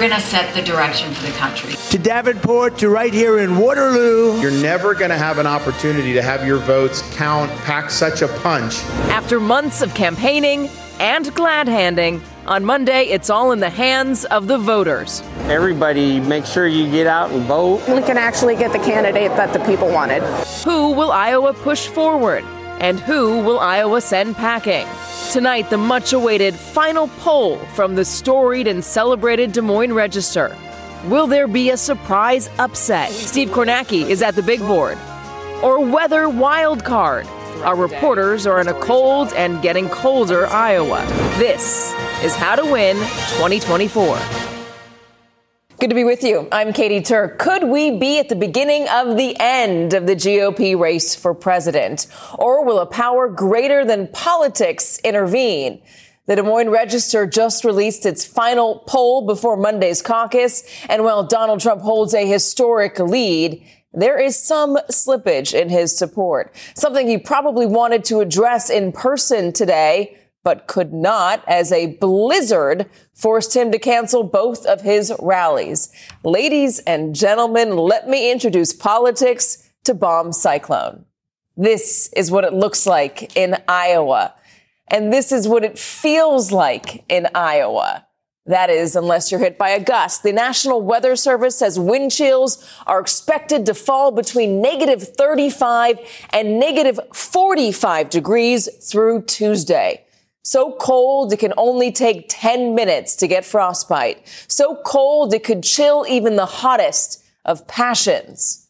Going to set the direction for the country. To Davenport, to right here in Waterloo. You're never going to have an opportunity to have your votes count, pack such a punch. After months of campaigning and glad handing, on Monday, it's all in the hands of the voters. Everybody, make sure you get out and vote. We can actually get the candidate that the people wanted. Who will Iowa push forward? And who will Iowa send packing? Tonight, the much awaited final poll from the storied and celebrated Des Moines Register. Will there be a surprise upset? Steve Kornacki is at the big board. Or weather wild card? Our reporters are in a cold and getting colder Iowa. This is How to Win 2024. Good to be with you. I'm Katy Tur. Could we be at the beginning of the end of the GOP race for president? Or will a power greater than politics intervene? The Des Moines Register just released its final poll before Monday's caucus. And while Donald Trump holds a historic lead, there is some slippage in his support, something he probably wanted to address in person today but could not as a blizzard forced him to cancel both of his rallies. Ladies and gentlemen, let me introduce politics to bomb cyclone. This is what it looks like in Iowa. And this is what it feels like in Iowa. That is, unless you're hit by a gust. The National Weather Service says wind chills are expected to fall between negative 35 and negative 45 degrees through Tuesday. So cold it can only take 10 minutes to get frostbite. So cold it could chill even the hottest of passions.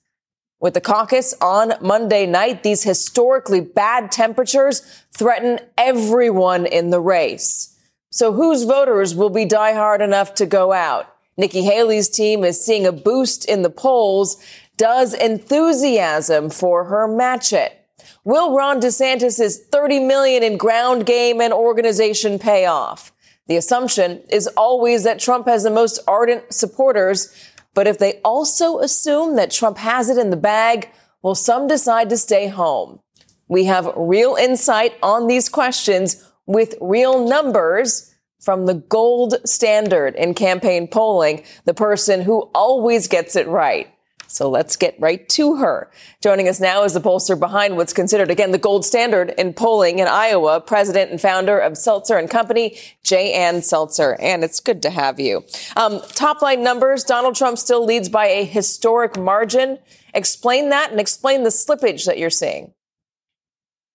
With the caucus on Monday night, these historically bad temperatures threaten everyone in the race. So whose voters will be diehard enough to go out? Nikki Haley's team is seeing a boost in the polls. Does enthusiasm for her match it? Will Ron DeSantis' 30 million in ground game and organization pay off? The assumption is always that Trump has the most ardent supporters, but if they also assume that Trump has it in the bag, will some decide to stay home? We have real insight on these questions with real numbers from the gold standard in campaign polling, the person who always gets it right. So let's get right to her. Joining us now is the pollster behind what's considered again the gold standard in polling in Iowa, president and founder of Selzer and Company, J. Ann Selzer. And it's good to have you. Um, top line numbers: Donald Trump still leads by a historic margin. Explain that and explain the slippage that you're seeing.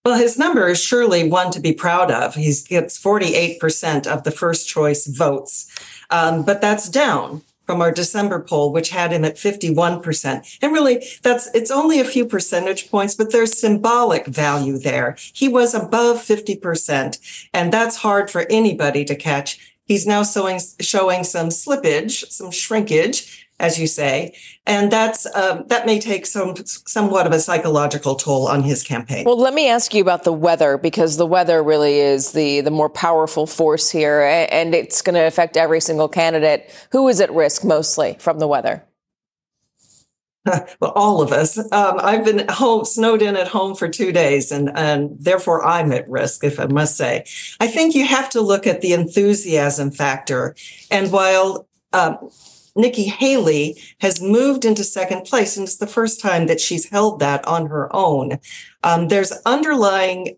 Well, his number is surely one to be proud of. He gets 48% of the first choice votes, um, but that's down from our December poll, which had him at 51%. And really, that's, it's only a few percentage points, but there's symbolic value there. He was above 50%, and that's hard for anybody to catch. He's now showing, showing some slippage, some shrinkage, as you say, and that's um, that may take some somewhat of a psychological toll on his campaign. Well, let me ask you about the weather because the weather really is the the more powerful force here, and it's going to affect every single candidate. Who is at risk mostly from the weather? well, all of us. Um, I've been home, snowed in at home for two days, and and therefore I'm at risk, if I must say. I think you have to look at the enthusiasm factor, and while um, Nikki Haley has moved into second place, and it's the first time that she's held that on her own. Um, there's underlying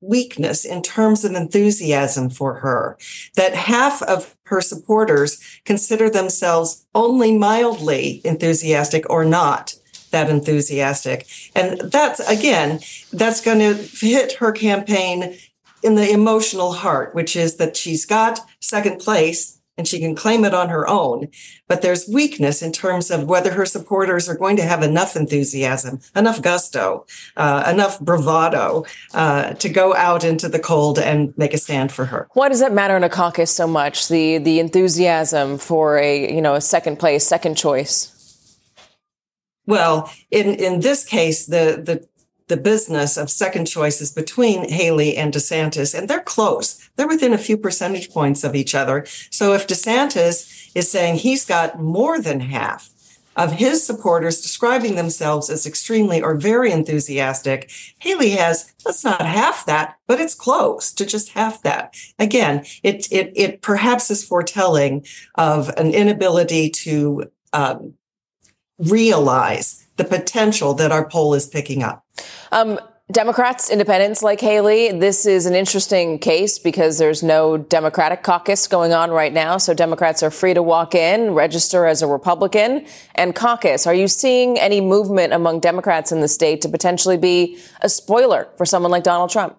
weakness in terms of enthusiasm for her, that half of her supporters consider themselves only mildly enthusiastic or not that enthusiastic. And that's, again, that's going to hit her campaign in the emotional heart, which is that she's got second place and she can claim it on her own. But there's weakness in terms of whether her supporters are going to have enough enthusiasm, enough gusto, uh, enough bravado uh, to go out into the cold and make a stand for her. Why does that matter in a caucus so much? The the enthusiasm for a you know a second place, second choice. Well, in in this case, the the the business of second choices between Haley and DeSantis, and they're close. They're within a few percentage points of each other. So if DeSantis is saying he's got more than half of his supporters describing themselves as extremely or very enthusiastic, Haley has that's not half that, but it's close to just half that. Again, it it it perhaps is foretelling of an inability to um, realize the potential that our poll is picking up. Um, Democrats, independents like Haley, this is an interesting case because there's no Democratic caucus going on right now. So Democrats are free to walk in, register as a Republican, and caucus. Are you seeing any movement among Democrats in the state to potentially be a spoiler for someone like Donald Trump?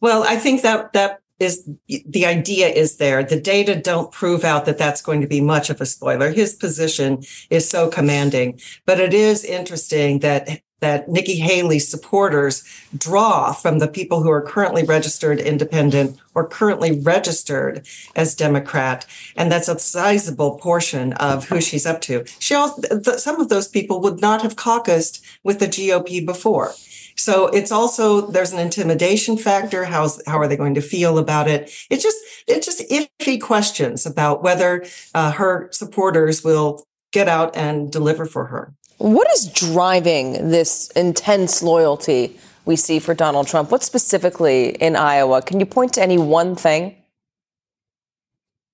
Well, I think that that is the idea is there. The data don't prove out that that's going to be much of a spoiler. His position is so commanding, but it is interesting that that Nikki Haley's supporters draw from the people who are currently registered independent or currently registered as Democrat. And that's a sizable portion of who she's up to. She also, some of those people would not have caucused with the GOP before. So it's also there's an intimidation factor. How's how are they going to feel about it? It's just it's just iffy questions about whether uh, her supporters will get out and deliver for her. What is driving this intense loyalty we see for Donald Trump? What specifically in Iowa? Can you point to any one thing?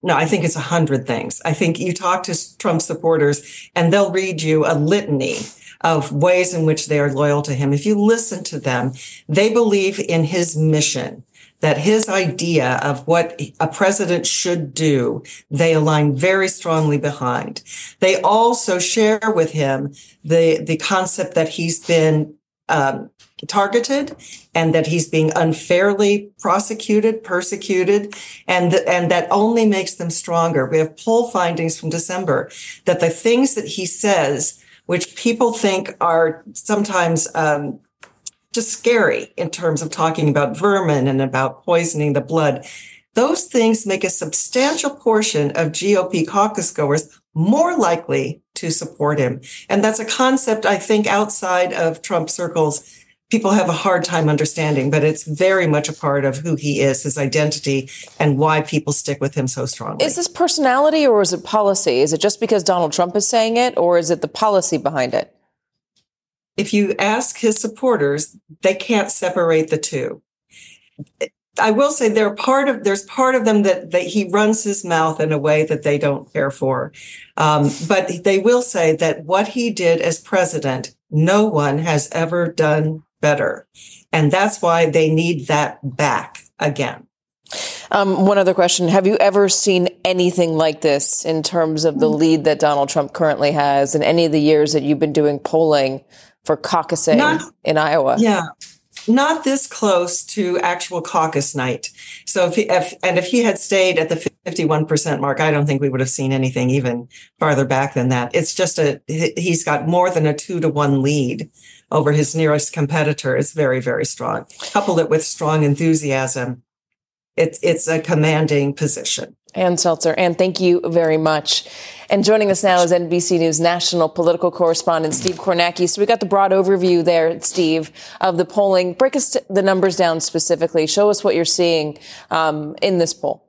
No, I think it's a hundred things. I think you talk to Trump supporters and they'll read you a litany of ways in which they are loyal to him. If you listen to them, they believe in his mission that his idea of what a president should do, they align very strongly behind. They also share with him the, the concept that he's been um, targeted and that he's being unfairly prosecuted, persecuted, and, th- and that only makes them stronger. We have poll findings from December that the things that he says which people think are sometimes um, just scary in terms of talking about vermin and about poisoning the blood. Those things make a substantial portion of GOP caucus goers more likely to support him. And that's a concept I think outside of Trump circles people have a hard time understanding, but it's very much a part of who he is, his identity, and why people stick with him so strongly. Is this personality or is it policy? Is it just because Donald Trump is saying it, or is it the policy behind it? If you ask his supporters, they can't separate the two. I will say there part of there's part of them that, that he runs his mouth in a way that they don't care for, um, but they will say that what he did as president, no one has ever done better. And that's why they need that back again. Um, one other question. Have you ever seen anything like this in terms of the lead that Donald Trump currently has in any of the years that you've been doing polling for caucusing Not, in Iowa? Yeah not this close to actual caucus night. So if, he, if, and if he had stayed at the 51% mark, I don't think we would have seen anything even farther back than that. It's just a, he's got more than a two to one lead over his nearest competitor. It's very, very strong. Couple it with strong enthusiasm. It's, it's a commanding position. Ann Selzer, Ann, thank you very much. And joining us now is NBC News national political correspondent Steve Kornacki. So we got the broad overview there, Steve, of the polling. Break us the numbers down specifically. Show us what you're seeing um, in this poll.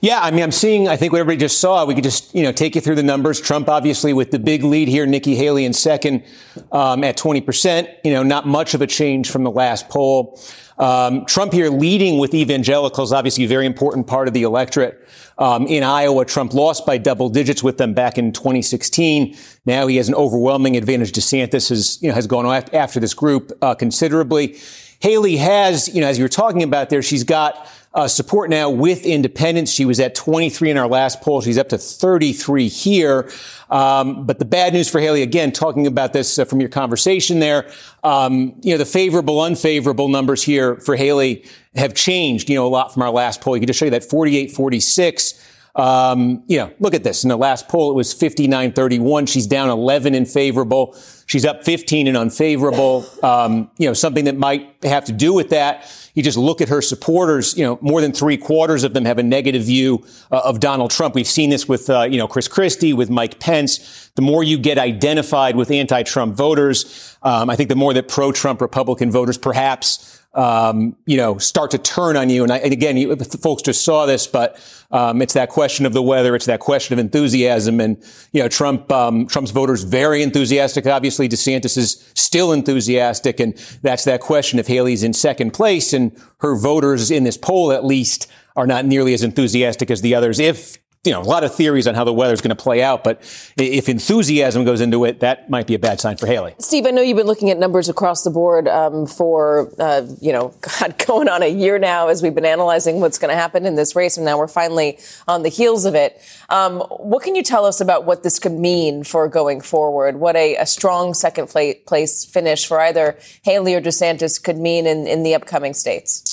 Yeah, I mean, I'm seeing, I think what everybody just saw, we could just, you know, take you through the numbers. Trump, obviously, with the big lead here, Nikki Haley in second um, at 20%, you know, not much of a change from the last poll. Um, Trump here leading with evangelicals, obviously a very important part of the electorate. Um, in Iowa, Trump lost by double digits with them back in 2016. Now he has an overwhelming advantage. DeSantis has, you know, has gone after this group uh, considerably. Haley has, you know, as you were talking about there, she's got uh, support now with independents. She was at 23 in our last poll. She's up to 33 here. Um, but the bad news for Haley, again, talking about this uh, from your conversation there, um, you know, the favorable, unfavorable numbers here for Haley have changed, you know, a lot from our last poll. You can just show you that 48, 46 Um, you know, look at this. In the last poll, it was 59-31. She's down 11 in favorable. She's up 15 and unfavorable. Um, you know, something that might have to do with that. You just look at her supporters. You know, more than three quarters of them have a negative view uh, of Donald Trump. We've seen this with, uh, you know, Chris Christie, with Mike Pence. The more you get identified with anti-Trump voters, um, I think the more that pro-Trump Republican voters perhaps um, you know, start to turn on you. And, I, and again, you, folks just saw this, but um, it's that question of the weather. It's that question of enthusiasm. And you know, Trump, um, Trump's voters very enthusiastic. Obviously, DeSantis is still enthusiastic, and that's that question. If Haley's in second place, and her voters in this poll, at least, are not nearly as enthusiastic as the others. If you know, a lot of theories on how the weather's going to play out, but if enthusiasm goes into it, that might be a bad sign for Haley. Steve, I know you've been looking at numbers across the board um, for, uh, you know, God, going on a year now as we've been analyzing what's going to happen in this race, and now we're finally on the heels of it. Um, what can you tell us about what this could mean for going forward? What a, a strong second place finish for either Haley or DeSantis could mean in, in the upcoming states?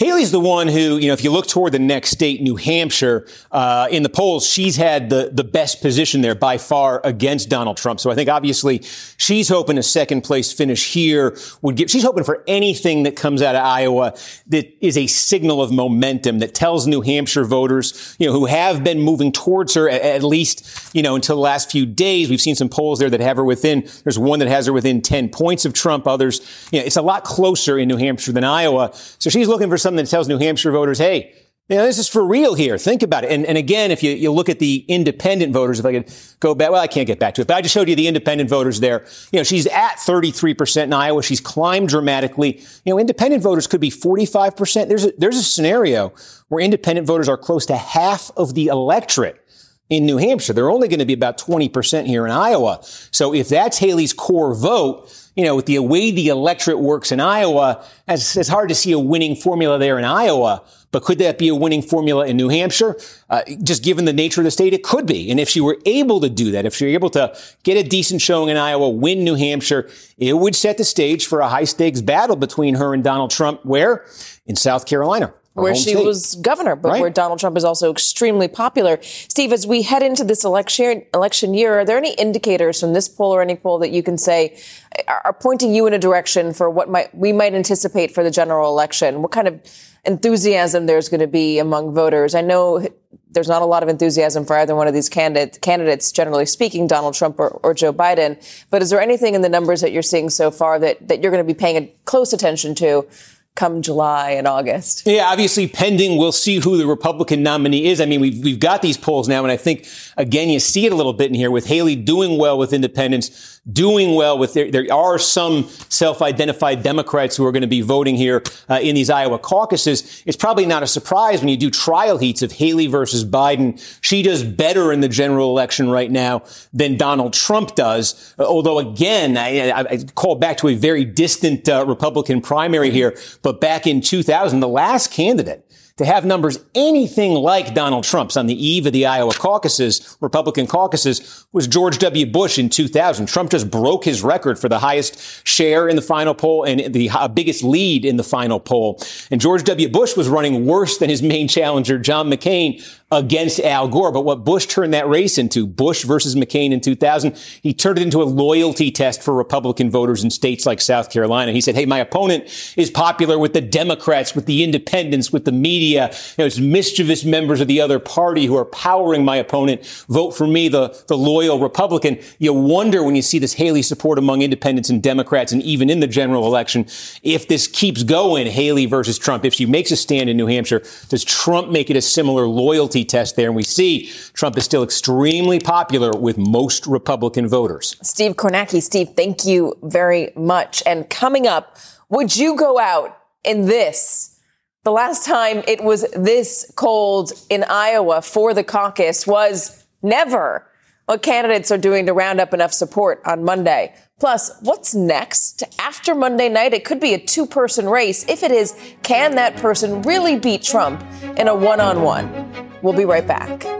Haley's the one who, you know, if you look toward the next state, New Hampshire, uh, in the polls, she's had the, the best position there by far against Donald Trump. So I think obviously she's hoping a second place finish here would give, she's hoping for anything that comes out of Iowa that is a signal of momentum that tells New Hampshire voters, you know, who have been moving towards her at, at least, you know, until the last few days. We've seen some polls there that have her within, there's one that has her within 10 points of Trump. Others, you know, it's a lot closer in New Hampshire than Iowa. So she's looking for something that tells New Hampshire voters, hey, you know, this is for real here. Think about it. And, and again, if you, you look at the independent voters, if I could go back, well, I can't get back to it, but I just showed you the independent voters there. You know, she's at 33% in Iowa. She's climbed dramatically. You know, independent voters could be 45%. There's a, there's a scenario where independent voters are close to half of the electorate in New Hampshire. They're only going to be about 20% here in Iowa. So if that's Haley's core vote, you know, with the way the electorate works in Iowa, it's, it's hard to see a winning formula there in Iowa. But could that be a winning formula in New Hampshire? Uh, just given the nature of the state, it could be. And if she were able to do that, if she were able to get a decent showing in Iowa, win New Hampshire, it would set the stage for a high stakes battle between her and Donald Trump. Where? In South Carolina where she state. was governor, but right. where Donald Trump is also extremely popular. Steve, as we head into this election election year, are there any indicators from this poll or any poll that you can say are pointing you in a direction for what might we might anticipate for the general election? What kind of enthusiasm there's going to be among voters? I know there's not a lot of enthusiasm for either one of these candidate, candidates, generally speaking, Donald Trump or, or, Joe Biden. But is there anything in the numbers that you're seeing so far that, that you're going to be paying close attention to come July and August. Yeah, obviously pending. We'll see who the Republican nominee is. I mean, we've, we've got these polls now, and I think, again, you see it a little bit in here with Haley doing well with independents, doing well with there, there are some self-identified Democrats who are going to be voting here uh, in these Iowa caucuses. It's probably not a surprise when you do trial heats of Haley versus Biden. She does better in the general election right now than Donald Trump does. Although again, I, I, I, call back to a very distant uh, Republican primary here, but back in 2000, the last candidate to have numbers anything like Donald Trump's on the eve of the Iowa caucuses, Republican caucuses, was George W. Bush in 2000. Trump just broke his record for the highest share in the final poll and the uh, biggest lead in the final poll. And George W. Bush was running worse than his main challenger, John McCain, against Al Gore. But what Bush turned that race into, Bush versus McCain in 2000, he turned it into a loyalty test for Republican voters in states like South Carolina. He said, Hey, my opponent is popular with the Democrats, with the independents, with the media. Uh, you know, it's mischievous members of the other party who are powering my opponent. Vote for me, the, the loyal Republican. You wonder when you see this Haley support among independents and Democrats and even in the general election, if this keeps going, Haley versus Trump, if she makes a stand in New Hampshire, does Trump make it a similar loyalty test there. And we see Trump is still extremely popular with most Republican voters. Steve Kornacki, Steve, thank you very much. And coming up, would you go out in this? The last time it was this cold in Iowa for the caucus was never. What candidates are doing to round up enough support on Monday. Plus, what's next? After Monday night, it could be a two person race. If it is, can that person really beat Trump in a one on one? We'll be right back.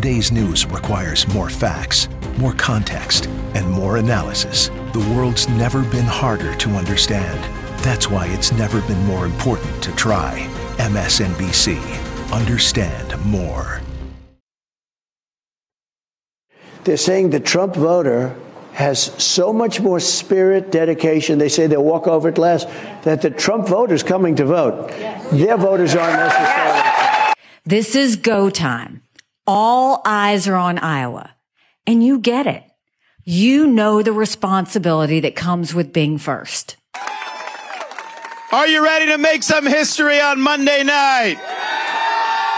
Today's news requires more facts, more context, and more analysis. The world's never been harder to understand. That's why it's never been more important to try. MSNBC. Understand more. They're saying the Trump voter has so much more spirit, dedication. They say they'll walk over it last, that the Trump voters coming to vote, their voters aren't necessarily. This is go time. All eyes are on Iowa and you get it. You know the responsibility that comes with being first. Are you ready to make some history on Monday night?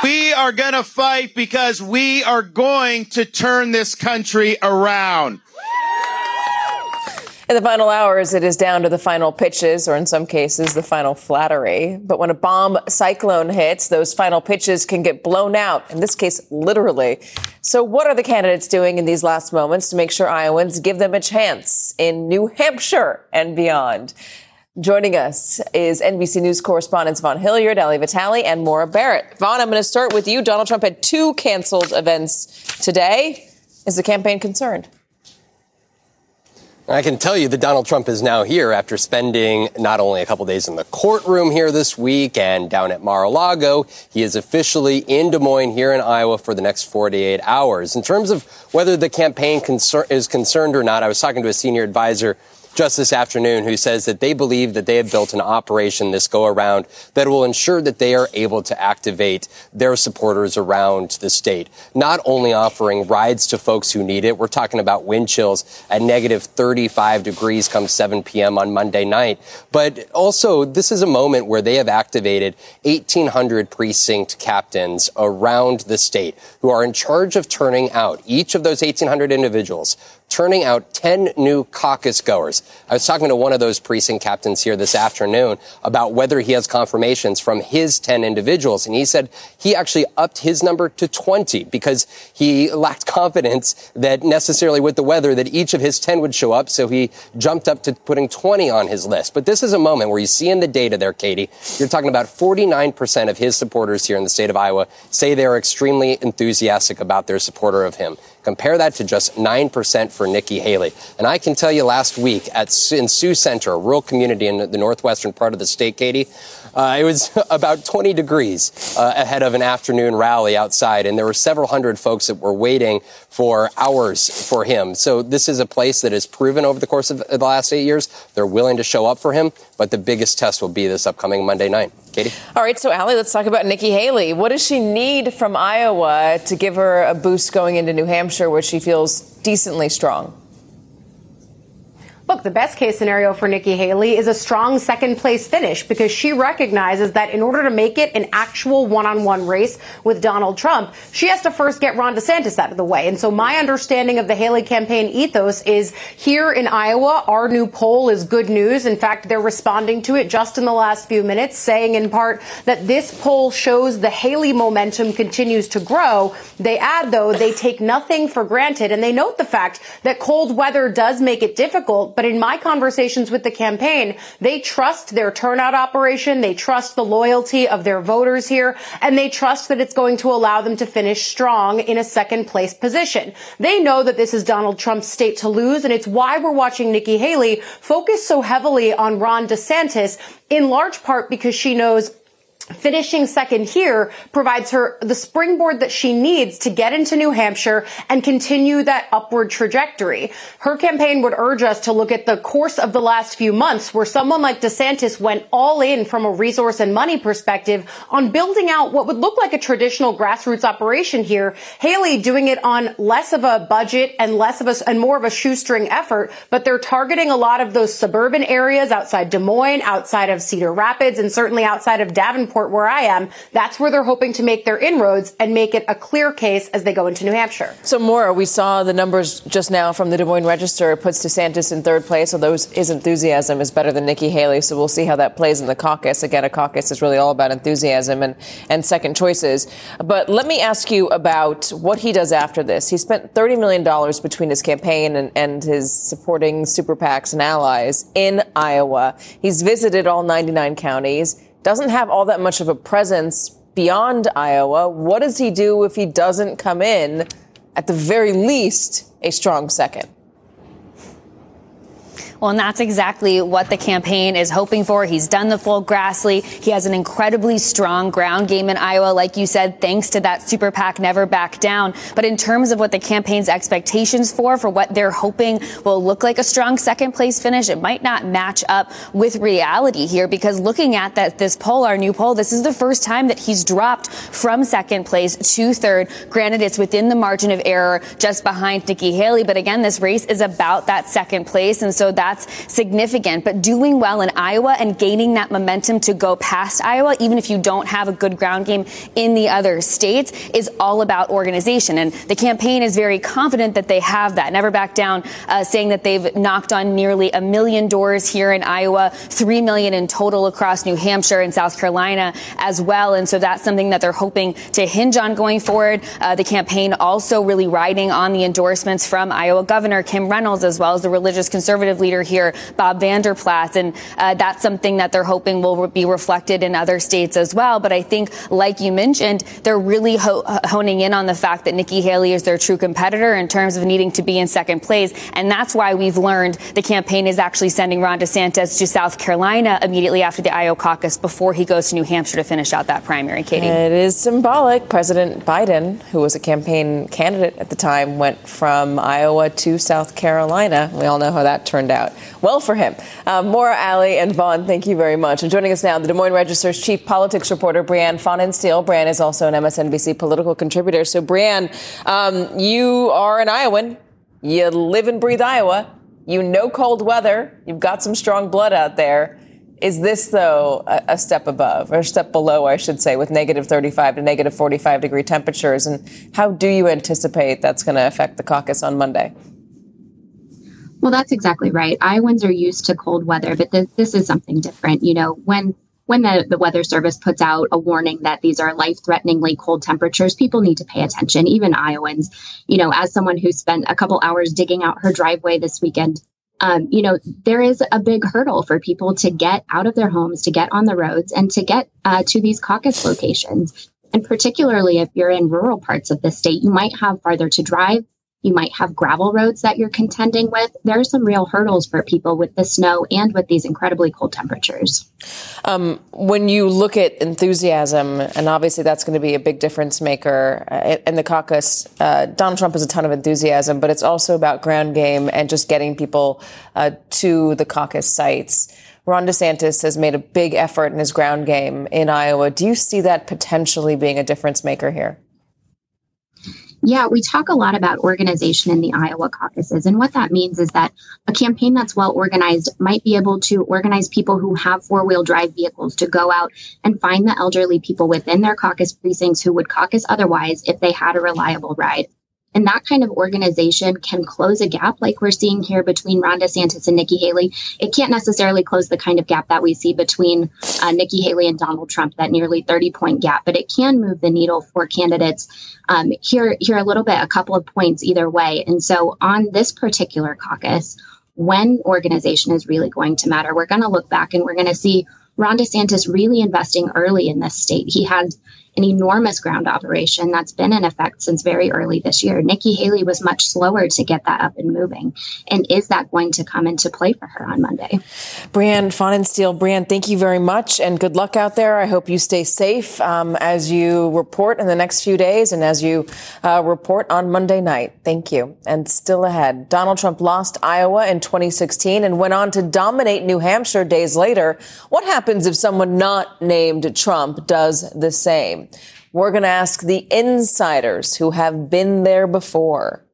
We are going to fight because we are going to turn this country around. In the final hours, it is down to the final pitches, or in some cases, the final flattery. But when a bomb cyclone hits, those final pitches can get blown out, in this case, literally. So, what are the candidates doing in these last moments to make sure Iowans give them a chance in New Hampshire and beyond? Joining us is NBC News correspondents Vaughn Hilliard, Ali Vitale, and Maura Barrett. Vaughn, I'm going to start with you. Donald Trump had two canceled events today. Is the campaign concerned? I can tell you that Donald Trump is now here after spending not only a couple days in the courtroom here this week and down at Mar-a-Lago. He is officially in Des Moines here in Iowa for the next 48 hours. In terms of whether the campaign is concerned or not, I was talking to a senior advisor just this afternoon who says that they believe that they have built an operation this go around that will ensure that they are able to activate their supporters around the state. Not only offering rides to folks who need it, we're talking about wind chills at negative 35 degrees come 7 p.m. on Monday night, but also this is a moment where they have activated 1,800 precinct captains around the state who are in charge of turning out each of those 1,800 individuals turning out 10 new caucus goers. I was talking to one of those precinct captains here this afternoon about whether he has confirmations from his 10 individuals. And he said he actually upped his number to 20 because he lacked confidence that necessarily with the weather that each of his 10 would show up. So he jumped up to putting 20 on his list. But this is a moment where you see in the data there, Katy, you're talking about 49% of his supporters here in the state of Iowa say they're extremely enthusiastic about their supporter of him. Compare that to just 9% for Nikki Haley. And I can tell you last week at in Sioux Center, a rural community in the northwestern part of the state, Katy, uh, it was about 20 degrees uh, ahead of an afternoon rally outside, and there were several hundred folks that were waiting for hours for him. So this is a place that has proven over the course of the last eight years they're willing to show up for him. But the biggest test will be this upcoming Monday night. Katy? All right, so Ali, let's talk about Nikki Haley. What does she need from Iowa to give her a boost going into New Hampshire, where she feels decently strong? Look, the best case scenario for Nikki Haley is a strong second place finish because she recognizes that in order to make it an actual one on one race with Donald Trump, she has to first get Ron DeSantis out of the way. And so my understanding of the Haley campaign ethos is here in Iowa, our new poll is good news. In fact, they're responding to it just in the last few minutes, saying in part that this poll shows the Haley momentum continues to grow. They add, though, they take nothing for granted and they note the fact that cold weather does make it difficult, but in my conversations with the campaign, they trust their turnout operation. They trust the loyalty of their voters here and they trust that it's going to allow them to finish strong in a second place position. They know that this is Donald Trump's state to lose and it's why we're watching Nikki Haley focus so heavily on Ron DeSantis in large part because she knows finishing second here provides her the springboard that she needs to get into New Hampshire and continue that upward trajectory. Her campaign would urge us to look at the course of the last few months where someone like DeSantis went all in from a resource and money perspective on building out what would look like a traditional grassroots operation here. Haley doing it on less of a budget and less of a, and more of a shoestring effort, but they're targeting a lot of those suburban areas outside Des Moines, outside of Cedar Rapids, and certainly outside of Davenport Where I am, that's where they're hoping to make their inroads and make it a clear case as they go into New Hampshire. So, Maura, we saw the numbers just now from the Des Moines Register. It puts DeSantis in third place, although his enthusiasm is better than Nikki Haley. So we'll see how that plays in the caucus. Again, a caucus is really all about enthusiasm and, and second choices. But let me ask you about what he does after this. He spent $30 million between his campaign and, and his supporting super PACs and allies in Iowa. He's visited all 99 counties, doesn't have all that much of a presence beyond Iowa. What does he do if he doesn't come in, at the very least, a strong second? Well, and that's exactly what the campaign is hoping for. He's done the full Grassley. He has an incredibly strong ground game in Iowa, like you said, thanks to that super PAC never back down. But in terms of what the campaign's expectations for, for what they're hoping will look like a strong second place finish, it might not match up with reality here because looking at that, this poll, our new poll, this is the first time that he's dropped from second place to third. Granted, it's within the margin of error just behind Nikki Haley. But again, this race is about that second place. And so that that's significant. But doing well in Iowa and gaining that momentum to go past Iowa, even if you don't have a good ground game in the other states, is all about organization. And the campaign is very confident that they have that. Never back down, uh, saying that they've knocked on nearly a million doors here in Iowa, three million in total across New Hampshire and South Carolina as well. And so that's something that they're hoping to hinge on going forward. Uh, the campaign also really riding on the endorsements from Iowa Governor Kim Reynolds, as well as the religious conservative leader here, Bob Vander Plaats. And uh, that's something that they're hoping will be reflected in other states as well. But I think, like you mentioned, they're really ho- honing in on the fact that Nikki Haley is their true competitor in terms of needing to be in second place. And that's why we've learned the campaign is actually sending Ron DeSantis to South Carolina immediately after the Iowa caucus before he goes to New Hampshire to finish out that primary, Katy. It is symbolic. President Biden, who was a campaign candidate at the time, went from Iowa to South Carolina. We all know how that turned out well for him. Uh, Maura, Ali, and Vaughn, thank you very much. And joining us now, the Des Moines Register's chief politics reporter, Brianne Pfannenstiel. Brianne is also an MSNBC political contributor. So, Brianne, um, you are an Iowan. You live and breathe Iowa. You know cold weather. You've got some strong blood out there. Is this, though, a, step above, or a step below, I should say, with negative 35 to negative 45 degree temperatures? And how do you anticipate that's going to affect the caucus on Monday? Well, that's exactly right. Iowans are used to cold weather, but this, is something different. You know, when when the, the weather service puts out a warning that these are life threateningly cold temperatures, people need to pay attention, even Iowans. You know, as someone who spent a couple hours digging out her driveway this weekend, um, you know, there is a big hurdle for people to get out of their homes, to get on the roads, and to get uh, to these caucus locations. And particularly if you're in rural parts of the state, you might have farther to drive. You might have gravel roads that you're contending with. There are some real hurdles for people with the snow and with these incredibly cold temperatures. Um, when you look at enthusiasm, and obviously that's going to be a big difference maker uh, in the caucus, uh, Donald Trump has a ton of enthusiasm, but it's also about ground game and just getting people uh, to the caucus sites. Ron DeSantis has made a big effort in his ground game in Iowa. Do you see that potentially being a difference maker here? Yeah, we talk a lot about organization in the Iowa caucuses. And what that means is that a campaign that's well organized might be able to organize people who have four wheel drive vehicles to go out and find the elderly people within their caucus precincts who would caucus otherwise if they had a reliable ride. And that kind of organization can close a gap like we're seeing here between Ron DeSantis and Nikki Haley. It can't necessarily close the kind of gap that we see between uh, Nikki Haley and Donald Trump, that nearly 30 point gap, but it can move the needle for candidates. Um, here, here a little bit, a couple of points either way. And so on this particular caucus, when organization is really going to matter, we're going to look back and we're going to see Ron DeSantis really investing early in this state. He had an enormous ground operation that's been in effect since very early this year. Nikki Haley was much slower to get that up and moving. And is that going to come into play for her on Monday? Brianne Pfannenstiel, Brianne, thank you very much and good luck out there. I hope you stay safe um, as you report in the next few days and as you uh, report on Monday night. Thank you. And still ahead, Donald Trump lost Iowa in 2016 and went on to dominate New Hampshire days later. What happens if someone not named Trump does the same? We're going to ask the insiders who have been there before.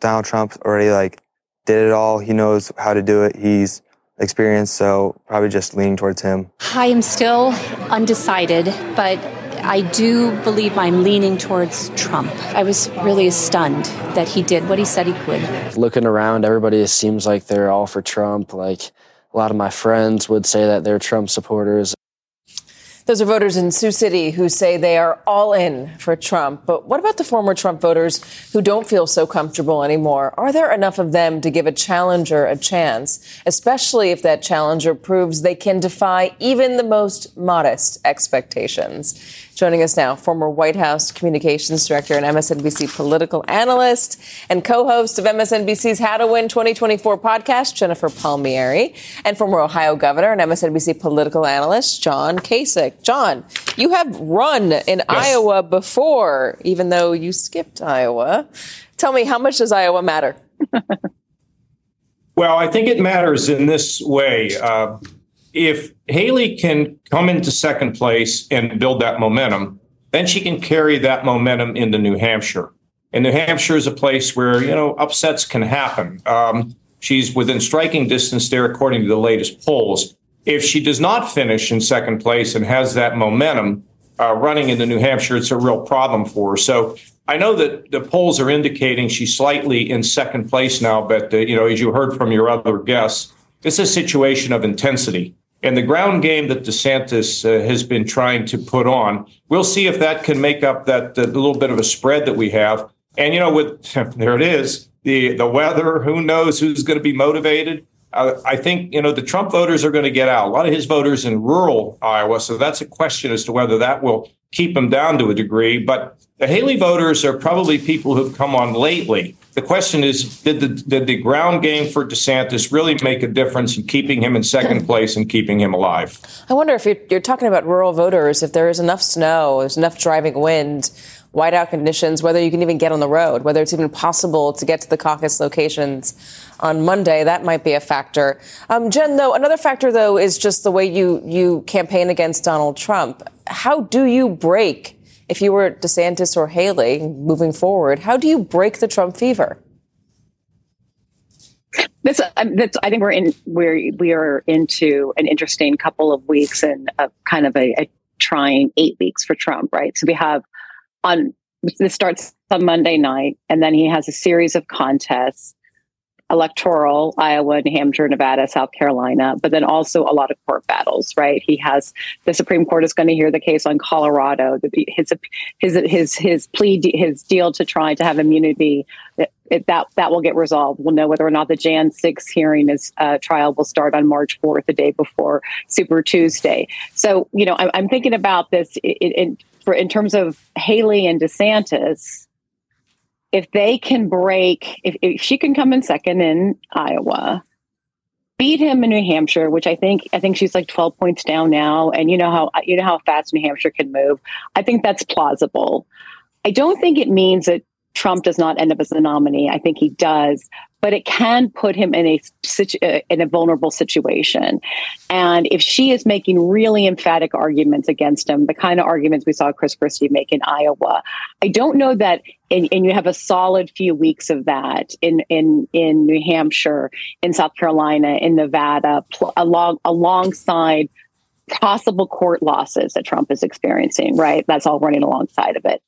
Donald Trump already like did it all. He knows how to do it. He's experienced, so probably just leaning towards him. I am still undecided, but I do believe I'm leaning towards Trump. I was really stunned that he did what he said he would. Looking around, everybody seems like they're all for Trump. Like a lot of my friends would say that they're Trump supporters. Those are voters in Sioux City who say they are all in for Trump. But what about the former Trump voters who don't feel so comfortable anymore? Are there enough of them to give a challenger a chance, especially if that challenger proves they can defy even the most modest expectations? Joining us now, former White House communications director and MSNBC political analyst and co-host of MSNBC's How to Win 2024 podcast, Jennifer Palmieri, and former Ohio governor and MSNBC political analyst, John Kasich. John, you have run in yes. Iowa before, even though you skipped Iowa. Tell me, how much does Iowa matter? well, I think it matters in this way. Uh, if Haley can come into second place and build that momentum, then she can carry that momentum into New Hampshire. And New Hampshire is a place where, you know, upsets can happen. Um, she's within striking distance there, according to the latest polls. If she does not finish in second place and has that momentum uh, running into New Hampshire, it's a real problem for her. So I know that the polls are indicating she's slightly in second place now, but, uh, you know, as you heard from your other guests, it's a situation of intensity. And the ground game that DeSantis uh, has been trying to put on, we'll see if that can make up that uh, little bit of a spread that we have. And you know, with there it is, the the weather. Who knows who's going to be motivated? Uh, I think you know the Trump voters are going to get out. A lot of his voters in rural Iowa, so that's a question as to whether that will keep them down to a degree. But the Haley voters are probably people who've come on lately the question is, did the did the ground game for DeSantis really make a difference in keeping him in second place and keeping him alive? I wonder if you're, talking about rural voters, if there is enough snow, there's enough driving wind, whiteout conditions, whether you can even get on the road, whether it's even possible to get to the caucus locations on Monday. That might be a factor. Um, Jen, though, another factor though is just the way you you campaign against Donald Trump. How do you break? if you were DeSantis or Haley moving forward, how do you break the Trump fever? This, um, I think we're in we're we are into an interesting couple of weeks and a, kind of a, a trying eight weeks for Trump, right? So we have on this starts on Monday night, and then he has a series of contests electoral Iowa, New Hampshire, Nevada, South Carolina, but then also a lot of court battles, right? He has the Supreme Court is going to hear the case on Colorado, his his his his plea his deal to try to have immunity it, that that will get resolved. We'll know whether or not the Jan 6 hearing is uh, trial will start on March 4th, the day before Super Tuesday. So, you know, I'm, I'm thinking about this in, in, terms of Haley and DeSantis if they can break, if, if she can come in second in Iowa, beat him in New Hampshire, which I think I think she's like 12 points down now, and you know how you know how fast New Hampshire can move. I think that's plausible. I don't think it means that Trump does not end up as the nominee. I think he does, but it can put him in a uh, in a vulnerable situation. And if she is making really emphatic arguments against him, the kind of arguments we saw Chris Christie make in Iowa, I don't know that. And, and you have a solid few weeks of that in in in New Hampshire, in South Carolina, in Nevada, pl- along alongside possible court losses that Trump is experiencing. Right, that's all running alongside of it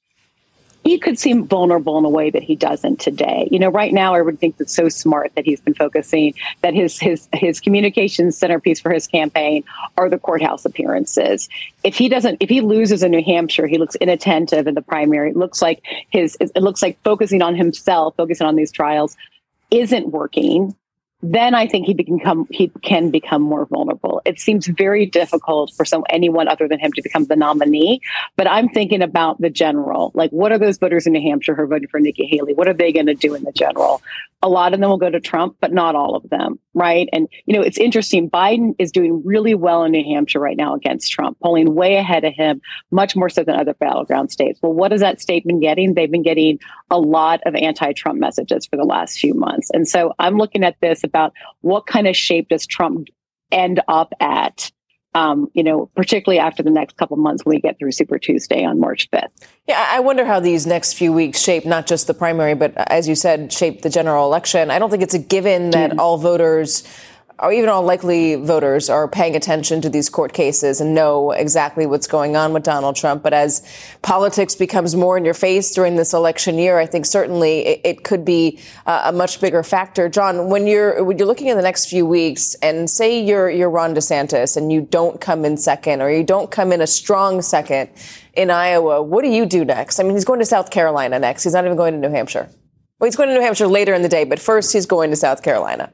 he could seem vulnerable in a way that he doesn't today. You know, right now everyone thinks it's so smart that he's been focusing that his his his communications centerpiece for his campaign are the courthouse appearances. If he doesn't, if he loses in New Hampshire, he looks inattentive in the primary. It looks like his it looks like focusing on himself, focusing on these trials, isn't working then I think he become he can become more vulnerable. It seems very difficult for some anyone other than him to become the nominee. But I'm thinking about the general. Like, what are those voters in New Hampshire who are voting for Nikki Haley? What are they going to do in the general? A lot of them will go to Trump, but not all of them, right? And you know, it's interesting. Biden is doing really well in New Hampshire right now against Trump, polling way ahead of him, much more so than other battleground states. Well, what has that state been getting? They've been getting a lot of anti-Trump messages for the last few months, and so I'm looking at this about what kind of shape does Trump end up at? Um, you know, particularly after the next couple months when we get through Super Tuesday on March 5th. Yeah, I wonder how these next few weeks shape not just the primary, but as you said, shape the general election. I don't think it's a given that mm all voters or even all likely voters are paying attention to these court cases and know exactly what's going on with Donald Trump. But as politics becomes more in your face during this election year, I think certainly it, it could be uh, a much bigger factor. John, when you're when you're looking at the next few weeks, and say you're you're Ron DeSantis and you don't come in second, or you don't come in a strong second in Iowa, what do you do next? I mean, he's going to South Carolina next. He's not even going to New Hampshire. Well, he's going to New Hampshire later in the day, but first he's going to South Carolina.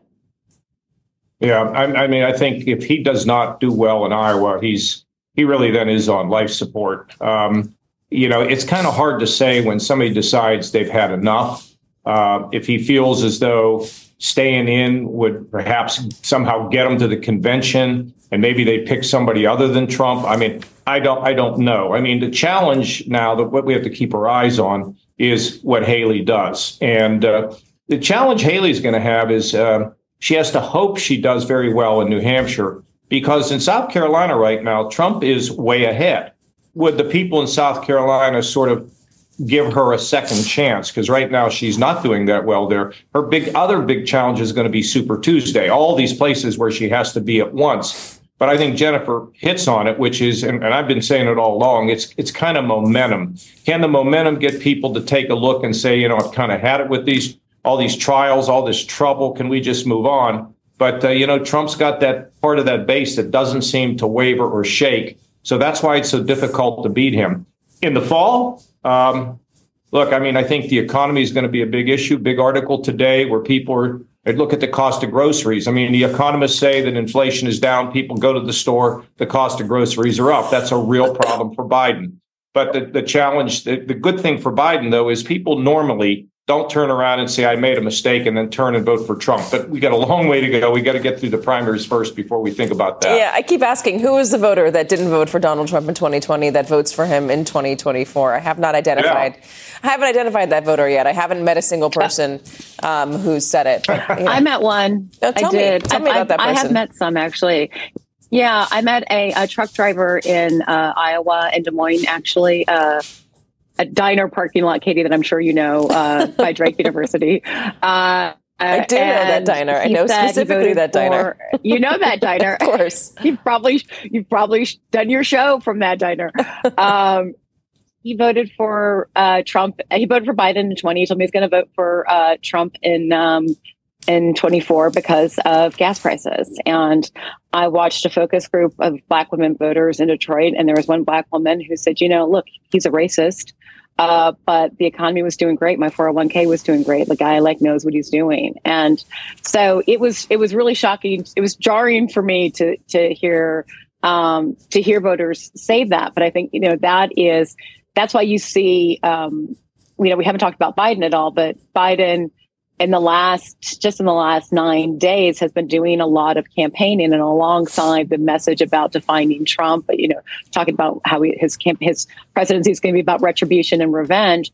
Yeah, I, I, mean, I think if he does not do well in Iowa, he's he really then is on life support. Um, you know, it's kind of hard to say when somebody decides they've had enough. Uh, if he feels as though staying in would perhaps somehow get him to the convention, and maybe they pick somebody other than Trump. I mean, I don't, I don't know. I mean, the challenge now that what we have to keep our eyes on is what Haley does, and uh, the challenge Haley's going to have is. Uh, she has to hope she does very well in New Hampshire because in South Carolina right now, Trump is way ahead. Would the people in South Carolina sort of give her a second chance? Because right now she's not doing that well there. Her big other big challenge is going to be Super Tuesday, all these places where she has to be at once. But I think Jennifer hits on it, which is, and, and I've been saying it all along, it's it's kind of momentum. Can the momentum get people to take a look and say, you know, I've kind of had it with these all these trials, all this trouble. Can we just move on? But, uh, you know, Trump's got that part of that base that doesn't seem to waver or shake. So that's why it's so difficult to beat him. In the fall, um, look, I mean, I think the economy is going to be a big issue. Big article today where people are look at the cost of groceries. I mean, the economists say that inflation is down. People go to the store. The cost of groceries are up. That's a real problem for Biden. But the, the challenge, the, the good thing for Biden, though, is people normally don't turn around and say I made a mistake and then turn and vote for Trump. But we got a long way to go. We got to get through the primaries first before we think about that. Yeah, I keep asking who is the voter that didn't vote for Donald Trump in 2020 that votes for him in 2024? I have not identified. Yeah. I haven't identified that voter yet. I haven't met a single person um, who said it. But, you know. I met one. Oh, I did. Me. Tell me about that person. I have met some actually. Yeah, I met a, a truck driver in uh, Iowa in Des Moines actually. Uh, a diner parking lot, Katy, that I'm sure you know uh, by Drake University. Uh, I do know that diner. I know specifically that diner. For, you know that diner, of course. You've probably you've probably done your show from that diner. Um, he voted for uh, Trump. He voted for Biden in 20. He told me he's going to vote for uh, Trump in um, in 24 because of gas prices. And I watched a focus group of black women voters in Detroit, and there was one black woman who said, "You know, look, he's a racist." Uh, but the economy was doing great. My 401k was doing great. The guy like knows what he's doing. And so it was, it was really shocking. It was jarring for me to, to hear, um, to hear voters say that. But I think, you know, that is, that's why you see, um, you know, we haven't talked about Biden at all, but Biden, in the last just in the last nine days has been doing a lot of campaigning and alongside the message about defining Trump, but you know, talking about how he, his camp, his presidency is going to be about retribution and revenge.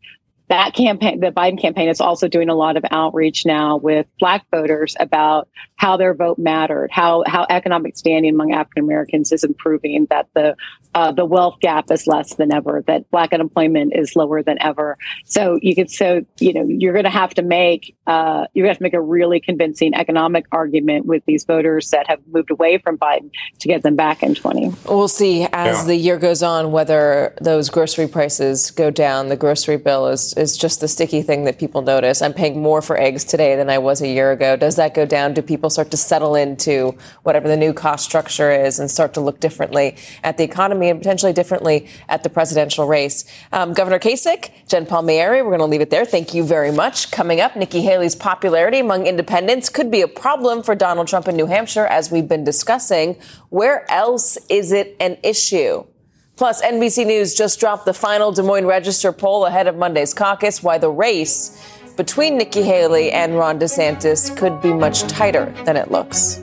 That campaign, the Biden campaign is also doing a lot of outreach now with black voters about how their vote mattered, how, how economic standing among African Americans is improving, that the, uh, the wealth gap is less than ever, that black unemployment is lower than ever. So you could, so, you know, you're going to have to make, uh, you're going to have to make a really convincing economic argument with these voters that have moved away from Biden to get them back in 20. We'll see as yeah. the year goes on whether those grocery prices go down. The grocery bill is is just the sticky thing that people notice. I'm paying more for eggs today than I was a year ago. Does that go down? Do people start to settle into whatever the new cost structure is and start to look differently at the economy and potentially differently at the presidential race? Um, Governor Kasich, Jen Palmieri, we're going to leave it there. Thank you very much. Coming up, Nikki Haley's popularity among independents could be a problem for Donald Trump in New Hampshire, as we've been discussing. Where else is it an issue? Plus, NBC News just dropped the final Des Moines Register poll ahead of Monday's caucus, why the race between Nikki Haley and Ron DeSantis could be much tighter than it looks.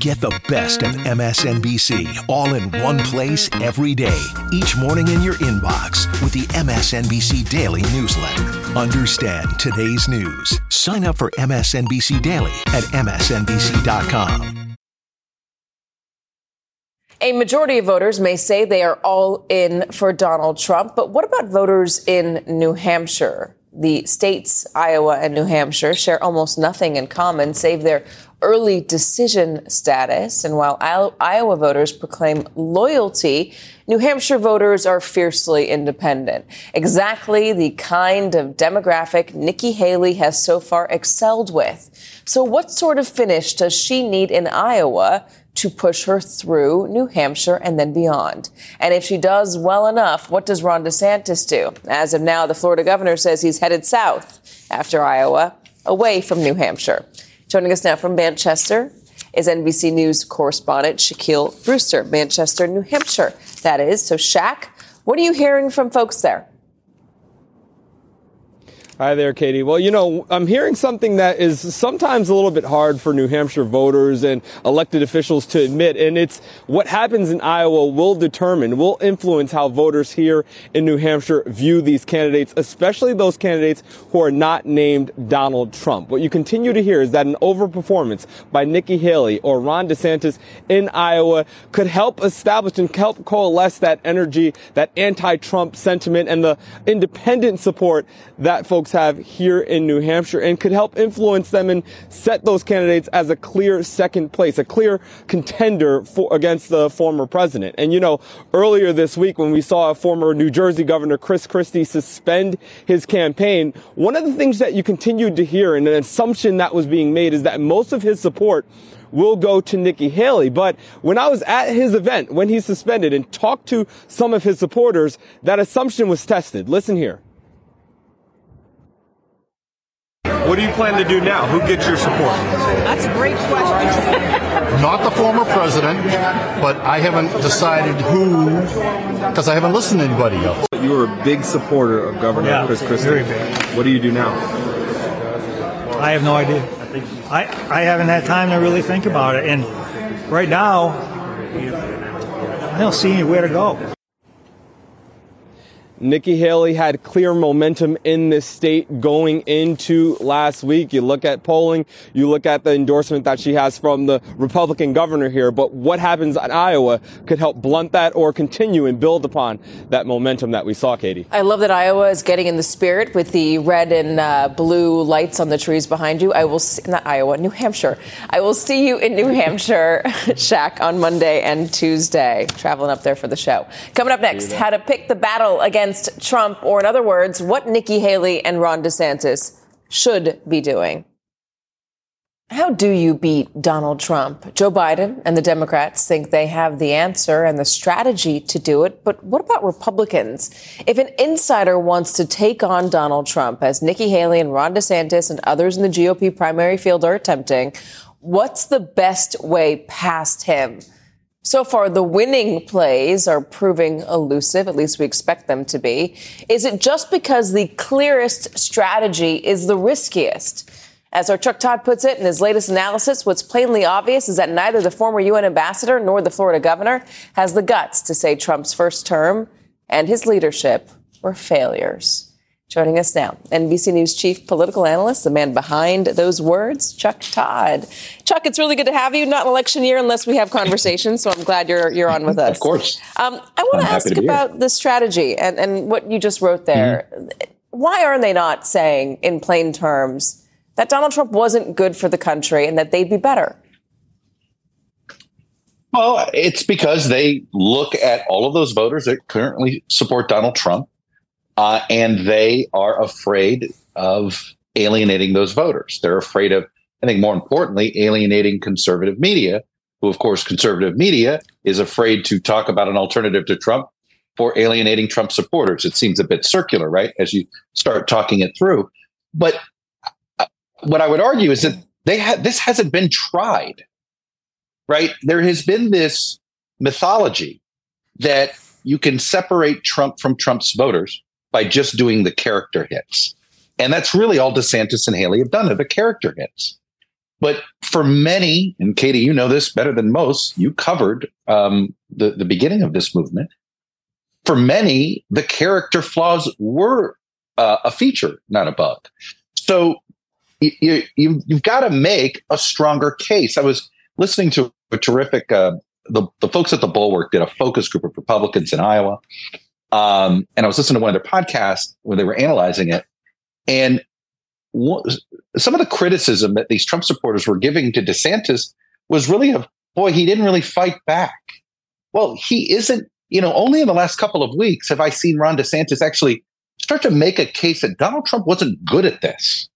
Get the best of MSNBC all in one place every day, each morning in your inbox with the MSNBC Daily newsletter. Understand today's news. Sign up for MSNBC Daily at MSNBC.com. A majority of voters may say they are all in for Donald Trump, but what about voters in New Hampshire? The states, Iowa and New Hampshire, share almost nothing in common save their early decision status. And while Iowa voters proclaim loyalty, New Hampshire voters are fiercely independent. Exactly the kind of demographic Nikki Haley has so far excelled with. So, what sort of finish does she need in Iowa to push her through New Hampshire and then beyond. And if she does well enough, what does Ron DeSantis do? As of now, the Florida governor says he's headed south after Iowa, away from New Hampshire. Joining us now from Manchester is NBC News correspondent Shaquille Brewster, Manchester, New Hampshire. That is. So, Shaq, what are you hearing from folks there? Hi there, Katy. Well, you know, I'm hearing something that is sometimes a little bit hard for New Hampshire voters and elected officials to admit, and it's what happens in Iowa will determine, will influence how voters here in New Hampshire view these candidates, especially those candidates who are not named Donald Trump. What you continue to hear is that an overperformance by Nikki Haley or Ron DeSantis in Iowa could help establish and help coalesce that energy, that anti-Trump sentiment, and the independent support that folks folks have here in New Hampshire and could help influence them and set those candidates as a clear second place, a clear contender for, against the former president. And you know, earlier this week when we saw a former New Jersey Governor Chris Christie suspend his campaign, one of the things that you continued to hear and an assumption that was being made is that most of his support will go to Nikki Haley. But when I was at his event, when he suspended and talked to some of his supporters, that assumption was tested. Listen here. What do you plan to do now? Who gets your support? That's a great question. Not the former president, but I haven't decided who, because I haven't listened to anybody else. You were a big supporter of Governor yeah, Chris Christie. Very big. What do you do now? I have no idea. I, I haven't had time to really think about it. And right now, I don't see anywhere to go. Nikki Haley had clear momentum in this state going into last week. You look at polling, you look at the endorsement that she has from the Republican governor here, but what happens in Iowa could help blunt that or continue and build upon that momentum that we saw, Katy. I love that Iowa is getting in the spirit with the red and uh, blue lights on the trees behind you. I will see, not Iowa, New Hampshire. I will see you in New Hampshire, Shaq, on Monday and Tuesday, traveling up there for the show. Coming up next, how to pick the battle against against Trump, or in other words, what Nikki Haley and Ron DeSantis should be doing. How do you beat Donald Trump? Joe Biden and the Democrats think they have the answer and the strategy to do it, but what about Republicans? If an insider wants to take on Donald Trump, as Nikki Haley and Ron DeSantis and others in the GOP primary field are attempting, what's the best way past him? So far, the winning plays are proving elusive, at least we expect them to be. Is it just because the clearest strategy is the riskiest? As our Chuck Todd puts it in his latest analysis, what's plainly obvious is that neither the former UN ambassador nor the Florida governor has the guts to say Trump's first term and his leadership were failures. Joining us now, NBC News chief political analyst, the man behind those words, Chuck Todd. Chuck, it's really good to have you. Not an election year unless we have conversations, so I'm glad you're you're on with us. Of course. Um, I want to ask about here. the strategy and, and what you just wrote there. Mm-hmm. Why aren't they not saying in plain terms that Donald Trump wasn't good for the country and that they'd be better? Well, it's because they look at all of those voters that currently support Donald Trump uh, and they are afraid of alienating those voters. They're afraid of, I think, more importantly, alienating conservative media, who, of course, conservative media is afraid to talk about an alternative to Trump for alienating Trump supporters. It seems a bit circular, right? As you start talking it through. but uh, what I would argue is that they had this hasn't been tried, right? There has been this mythology that you can separate Trump from Trump's voters by just doing the character hits. And that's really all DeSantis and Haley have done are the character hits. But for many, and Katy, you know this better than most, you covered um, the, the beginning of this movement. For many, the character flaws were uh, a feature, not a bug. So you, you, you've got to make a stronger case. I was listening to a terrific, uh, the, the folks at the Bulwark did a focus group of Republicans in Iowa. Um, and I was listening to one of their podcasts where they were analyzing it. And some of the criticism that these Trump supporters were giving to DeSantis was really of, boy, he didn't really fight back. Well, he isn't, you know, only in the last couple of weeks have I seen Ron DeSantis actually start to make a case that Donald Trump wasn't good at this.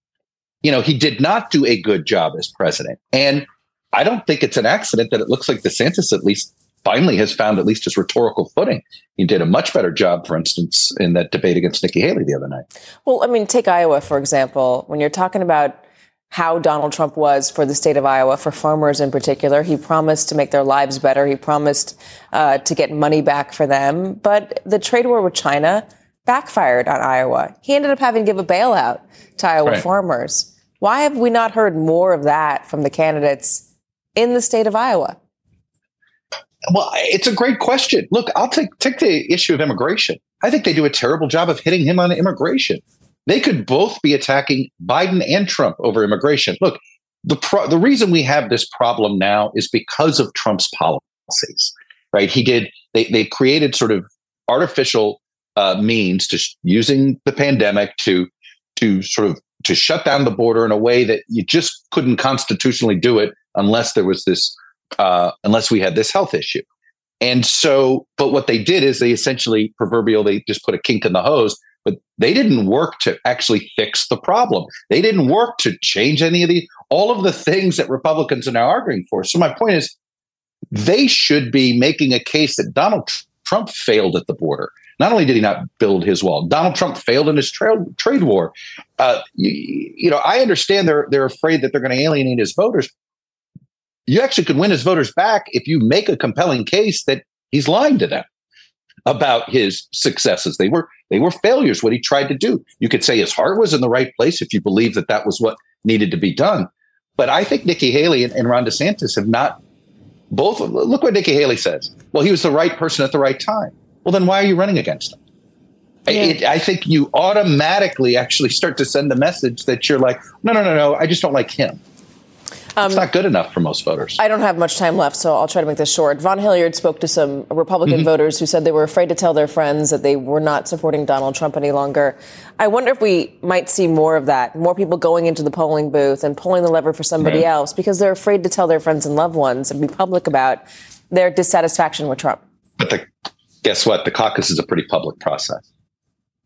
You know, he did not do a good job as president. And I don't think it's an accident that it looks like DeSantis at least finally has found at least his rhetorical footing. He did a much better job, for instance, in that debate against Nikki Haley the other night. Well, I mean, take Iowa, for example. When you're talking about how Donald Trump was for the state of Iowa, for farmers in particular, he promised to make their lives better. He promised uh, to get money back for them. But the trade war with China backfired on Iowa. He ended up having to give a bailout to Iowa right. farmers. Why have we not heard more of that from the candidates in the state of Iowa? Well, it's a great question. Look, I'll take take the issue of immigration. I think they do a terrible job of hitting him on immigration. They could both be attacking Biden and Trump over immigration. Look, the pro- the reason we have this problem now is because of Trump's policies. Right? He did they they created sort of artificial uh, means to sh- using the pandemic to to sort of to shut down the border in a way that you just couldn't constitutionally do it unless there was this uh, unless we had this health issue. And so, but what they did is they essentially proverbial, they just put a kink in the hose, but they didn't work to actually fix the problem. They didn't work to change any of the, all of the things that Republicans are now arguing for. So my point is, they should be making a case that Donald Trump failed at the border. Not only did he not build his wall, Donald Trump failed in his tra- trade war. Uh, you, you know, I understand they're they're afraid that they're going to alienate his voters, you actually could win his voters back if you make a compelling case that he's lying to them about his successes. They were they were failures. What he tried to do, you could say his heart was in the right place if you believe that that was what needed to be done. But I think Nikki Haley and, and Ron DeSantis have not both. Look what Nikki Haley says. Well, he was the right person at the right time. Well, then why are you running against him? Yeah. It, I think you automatically actually start to send the message that you're like, no, no, no, no, I just don't like him. Um, it's not good enough for most voters. I don't have much time left, so I'll try to make this short. Vaughn Hillyard spoke to some Republican mm-hmm. voters who said they were afraid to tell their friends that they were not supporting Donald Trump any longer. I wonder if we might see more of that, more people going into the polling booth and pulling the lever for somebody right. else because they're afraid to tell their friends and loved ones and be public about their dissatisfaction with Trump. But the, guess what? The caucus is a pretty public process.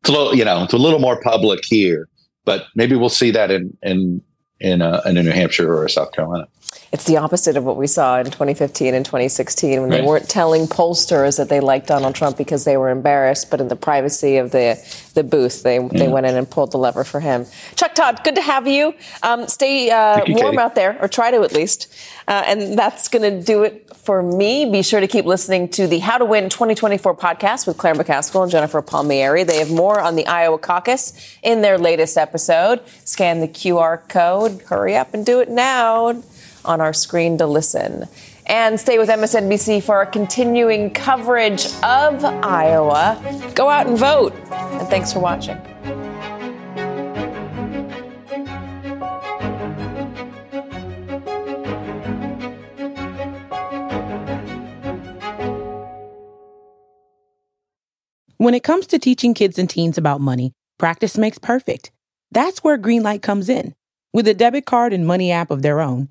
It's a little, you know, it's a little more public here, but maybe we'll see that in in in, uh, in New Hampshire or South Carolina. It's the opposite of what we saw in 2015 and 2016 when right. they weren't telling pollsters that they liked Donald Trump because they were embarrassed, but in the privacy of the, the booth, they, they went in and pulled the lever for him. Chuck Todd, good to have you. Um, stay uh, you, warm Katy. out there, or try to at least. Uh, and that's going to do it for me. Be sure to keep listening to the How to Win 2024 podcast with Claire McCaskill and Jennifer Palmieri. They have more on the Iowa caucus in their latest episode. Scan the QR code. Hurry up and do it now on our screen to listen. And stay with MSNBC for our continuing coverage of Iowa. Go out and vote. And thanks for watching. When it comes to teaching kids and teens about money, practice makes perfect. That's where Greenlight comes in. With a debit card and money app of their own,